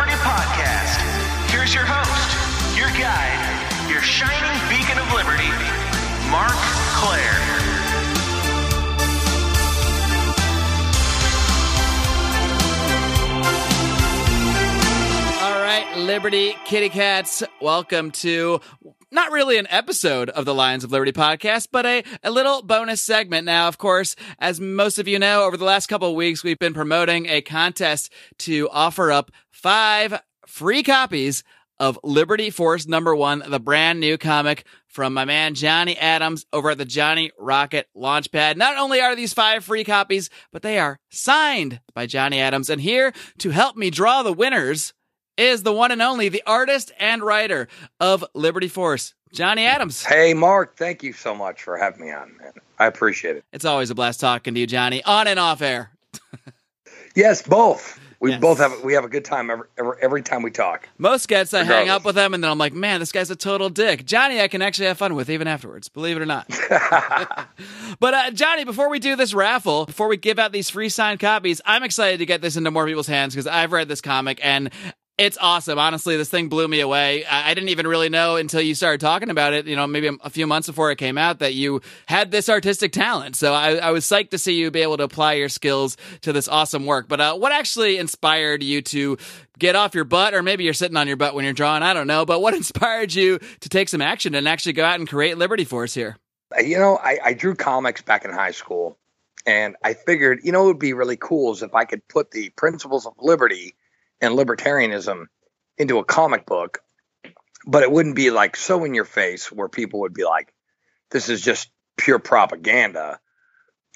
Liberty podcast. Here's your host, your guide, your shining beacon of liberty, Marc Clair. All right, Liberty Kitty Cats, welcome to not really an episode of the Lions of Liberty podcast, but a, a little bonus segment. Now, of course, as most of you know, over the last couple of weeks, we've been promoting a contest to offer up five free copies of Liberty Force number one, the brand new comic from my man Johnny Adams over at the Johnny Rocket Launchpad. Not only are these five free copies, but they are signed by Johnny Adams. And here to help me draw the winners is the one and only, the artist and writer of Liberty Force, Johnny Adams. Hey, Mark, thank you so much for having me on, man. I appreciate it. It's always a blast talking to you, Johnny, on and off air. Yes, both. We Yes. both have we have a good time every every, every time we talk. Most guests, I hang out with them, and then I'm like, man, this guy's a total dick. Johnny, I can actually have fun with even afterwards, believe it or not. but uh, Johnny, before we do this raffle, before we give out these free signed copies, I'm excited to get this into more people's hands because I've read this comic and. It's awesome. Honestly, this thing blew me away. I, I didn't even really know until you started talking about it, you know, maybe a, a few months before it came out that you had this artistic talent. So I, I was psyched to see you be able to apply your skills to this awesome work. But uh, what actually inspired you to get off your butt, or maybe you're sitting on your butt when you're drawing? I don't know. But what inspired you to take some action and actually go out and create Liberty Force here? You know, I, I drew comics back in high school, and I figured, you know, it would be really cool if I could put the principles of liberty and libertarianism into a comic book, but it wouldn't be like so in your face where people would be like, "This is just pure propaganda."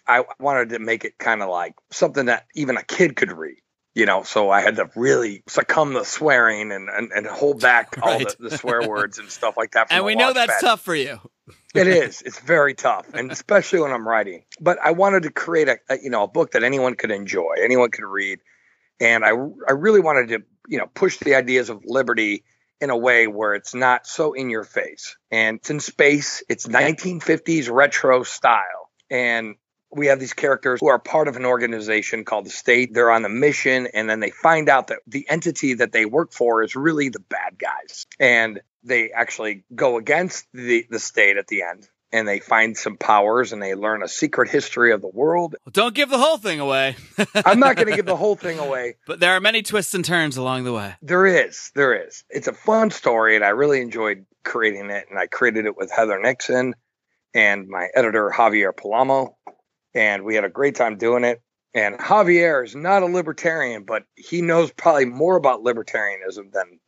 I wanted to make it kind of like something that even a kid could read. You know, so I had to really succumb to swearing and, and, and hold back all Right. the, the swear words and stuff like that. And we know that's Launchpad. tough for you. It is. It's very tough, and especially when I'm writing. But I wanted to create a, a you know a book that anyone could enjoy, anyone could read, and I I really wanted to you know push the ideas of liberty in a way where it's not so in your face, and it's in space. It's 1950s retro style, and we have these characters who are part of an organization called the state. They're on a mission, and then they find out that the entity that they work for is really the bad guys. And they actually go against the, the state at the end. And they find some powers and they learn a secret history of the world. Well, don't give the whole thing away. I'm not going to give the whole thing away. but there are many twists and turns along the way. There is, there is. It's a fun story, and I really enjoyed creating it. And I created it with Heather Nixon and my editor Javier Palamo, and we had a great time doing it. And Javier is not a libertarian, but he knows probably more about libertarianism than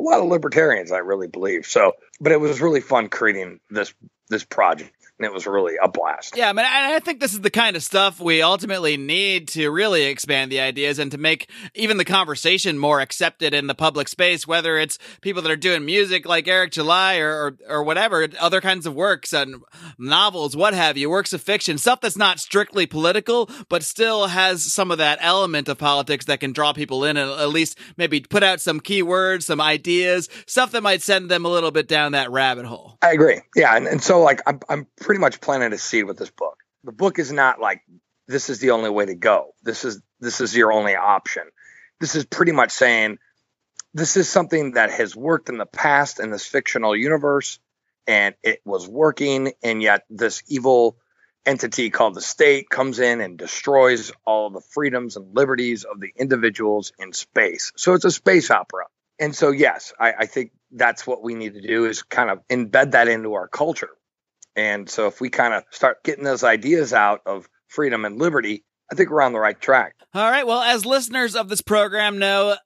a lot of libertarians, I really believe. So, but it was really fun creating this this project, and it was really a blast. Yeah, I mean, I think this is the kind of stuff we ultimately need to really expand the ideas and to make even the conversation more accepted in the public space, whether it's people that are doing music like Eric July or, or, or whatever, other kinds of works and novels, what have you, works of fiction, stuff that's not strictly political, but still has some of that element of politics that can draw people in and at least maybe put out some keywords, some ideas, stuff that might send them a little bit down that rabbit hole. I agree. Yeah, and, and so like I'm I'm pretty much planting a seed with this book. The book is not like this is the only way to go. This is this is your only option. This is pretty much saying this is something that has worked in the past in this fictional universe and it was working and yet this evil entity called the state comes in and destroys all the freedoms and liberties of the individuals in space. So it's a space opera. And so yes, I, I think that's what we need to do is kind of embed that into our culture. And so if we kind of start getting those ideas out of freedom and liberty, I think we're on the right track. All right. Well, as listeners of this program know,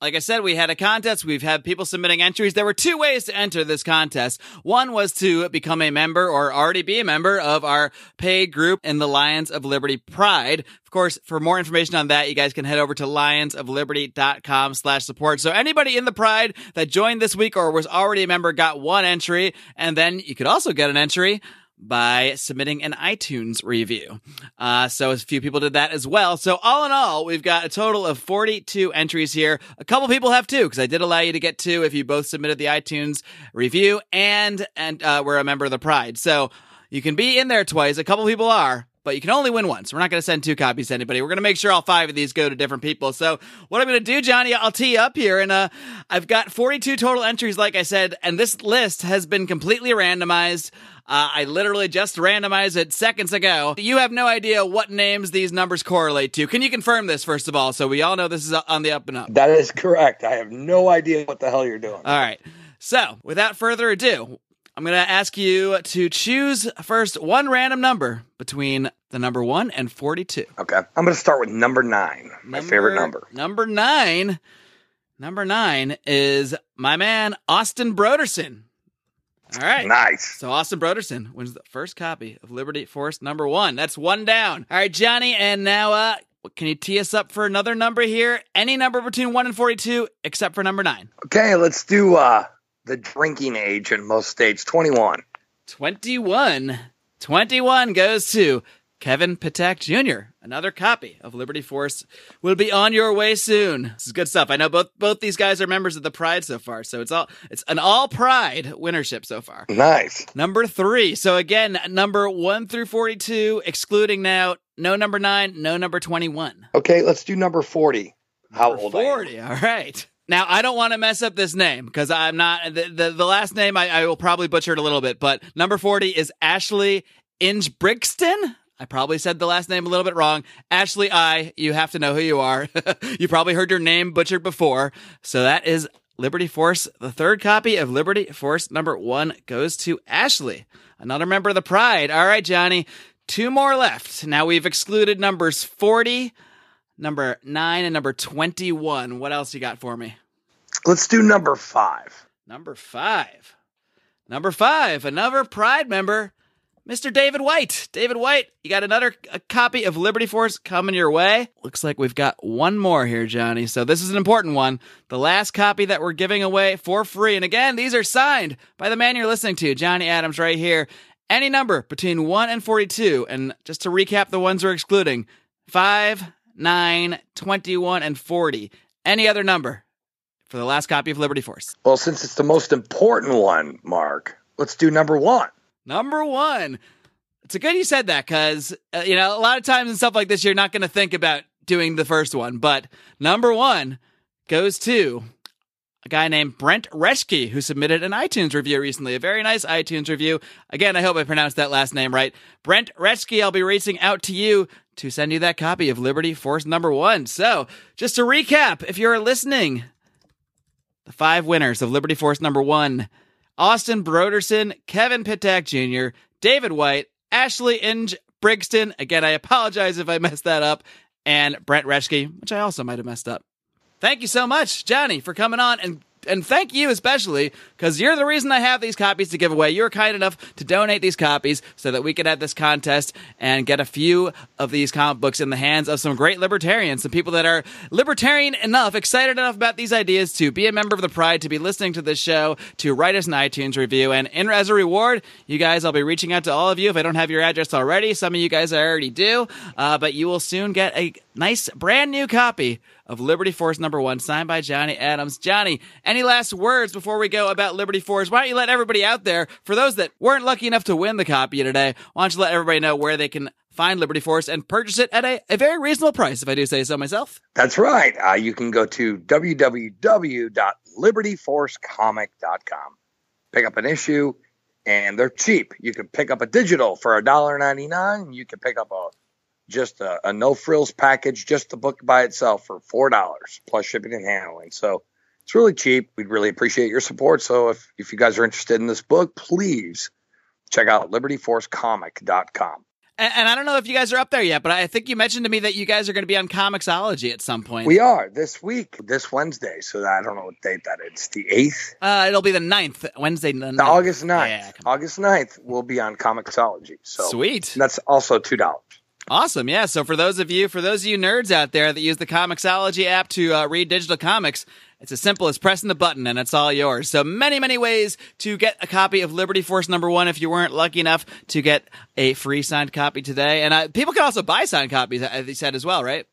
like I said, we had a contest. We've had people submitting entries. There were two ways to enter this contest. One was to become a member or already be a member of our paid group in the Lions of Liberty Pride. Of course, for more information on that, you guys can head over to lionsofliberty.com slash support. So anybody in the Pride that joined this week or was already a member got one entry. And then you could also get an entry by submitting an iTunes review. Uh, so a few people did that as well. So all in all, we've got a total of 42 entries here. A couple people have two because I did allow you to get two if you both submitted the iTunes review and, and, uh, were a member of the Pride. So you can be in there twice. A couple people are. But you can only win once. We're not going to send two copies to anybody. We're going to make sure all five of these go to different people. So what I'm going to do, Johnny, I'll tee up here, and uh, I've got 42 total entries, like I said, and this list has been completely randomized. Uh, I literally just randomized it seconds ago. You have no idea what names these numbers correlate to. Can you confirm this, first of all, so we all know this is on the up and up? That is correct. I have no idea what the hell you're doing. All right. So, without further ado, I'm going to ask you to choose first one random number between the number 1 and 42. Okay. I'm going to start with number nine, my favorite number. Number 9. Number 9 is my man, Austin Broderson. All right. Nice. So Austin Broderson wins the first copy of Liberty Force number one. That's one down. All right, Johnny, and now uh can you tee us up for another number here? Any number between one and forty-two, except for number nine. Okay, let's do uh the drinking age in most states, 21. 21. 21 goes to Kevin Patak Jr. Another copy of Liberty Force will be on your way soon. This is good stuff. I know both both these guys are members of the Pride so far, so it's all it's an all Pride winnership so far. Nice. Number three. So again, number one through forty-two, excluding now no number nine, no number twenty-one. Okay, let's do number 40. How Number old. Forty. All right. Now I don't want to mess up this name because I'm not the, the the last name I, I will probably butcher it a little bit, but number forty is Ashley Ingebrigtsen. I probably said the last name a little bit wrong. Ashley I, you have to know who you are. you probably heard your name butchered before. So that is Liberty Force. The third copy of Liberty Force number one goes to Ashley, another member of the Pride. All right, Johnny. Two more left. Now we've excluded numbers 40, number 9, and number 21. What else you got for me? Let's do number five. Number 5. Number 5, another Pride member, Mr. David White. David White, you got another a copy of Liberty Force coming your way. Looks like we've got one more here, Johnny. So this is an important one. The last copy that we're giving away for free. And again, these are signed by the man you're listening to, Johnny Adams, right here. Any number between 1 and 42. And just to recap the ones we're excluding 5, 9, 21, and 40. Any other number for the last copy of Liberty Force. Well, since it's the most important one, Mark, let's do number one. Number one. It's a good you said that because, uh, you know, a lot of times and stuff like this, you're not going to think about doing the first one. But number one goes to a guy named Brent Reschke, who submitted an iTunes review recently. A very nice iTunes review. Again, I hope I pronounced that last name right. Brent Reschke, I'll be reaching out to you to send you that copy of Liberty Force number one. So, just to recap, if you're listening, the five winners of Liberty Force number one Austin Broderson, Kevin Pitak Jr., David White, Ashley Inge Brixton. Again, I apologize if I messed that up. And Brent Reschke, which I also might have messed up. Thank you so much, Johnny, for coming on and and thank you especially because you're the reason I have these copies to give away. You're kind enough to donate these copies so that we can have this contest and get a few of these comic books in the hands of some great libertarians, some people that are libertarian enough, excited enough about these ideas to be a member of the Pride, to be listening to this show, to write us an iTunes review. And in, as a reward, you guys, I'll be reaching out to all of you if I don't have your address already. Some of you guys I already do, uh, but you will soon get a nice brand new copy of Liberty Force number one, signed by Johnny Adams. Johnny, any last words before we go about Liberty Force? Why don't you let everybody out there, for those that weren't lucky enough to win the copy today, why don't you let everybody know where they can find Liberty Force and purchase it at a, a very reasonable price, if I do say so myself? That's right. Uh, you can go to www.libertyforcecomic.com, pick up an issue, and they're cheap. You can pick up a digital for $1.99. You can pick up a just a, a no frills package, just the book by itself for four dollars plus shipping and handling. So it's really cheap. We'd really appreciate your support. So if if you guys are interested in this book, please check out libertyforcecomic.com. And, and I don't know if you guys are up there yet, but I think you mentioned to me that you guys are going to be on Comixology at some point. We are this week, this Wednesday. So I don't know what date that is. The eighth, uh, it'll be the 9th, Wednesday, the 9th. the August 9th. Yeah, August 9th, we'll be on Comixology. So Sweet. that's also two dollars. Awesome. Yeah. So for those of you, for those of you nerds out there that use the Comixology app to uh, read digital comics, it's as simple as pressing the button and it's all yours. So many, many ways to get a copy of Liberty Force number one if you weren't lucky enough to get a free signed copy today. And uh, people can also buy signed copies, as you said as well, right?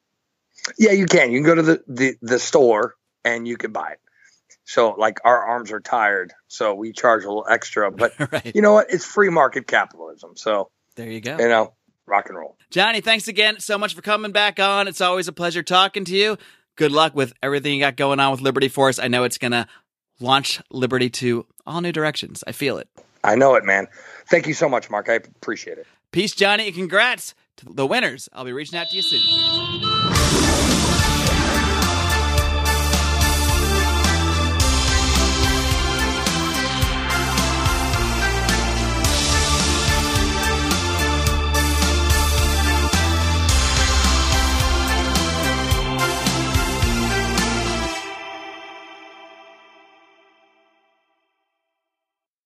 Yeah, you can. You can go to the, the, the store and you can buy it. So like our arms are tired, so we charge a little extra. But right. you know what? It's free market capitalism. So There you go. you know, rock and roll. Johnny, thanks again so much for coming back on. It's always a pleasure talking to you. Good luck with everything you got going on with Liberty Force. I know it's going to launch Liberty to all new directions. I feel it. I know it, man. Thank you so much, Mark. I appreciate it. Peace, Johnny, and congrats to the winners. I'll be reaching out to you soon.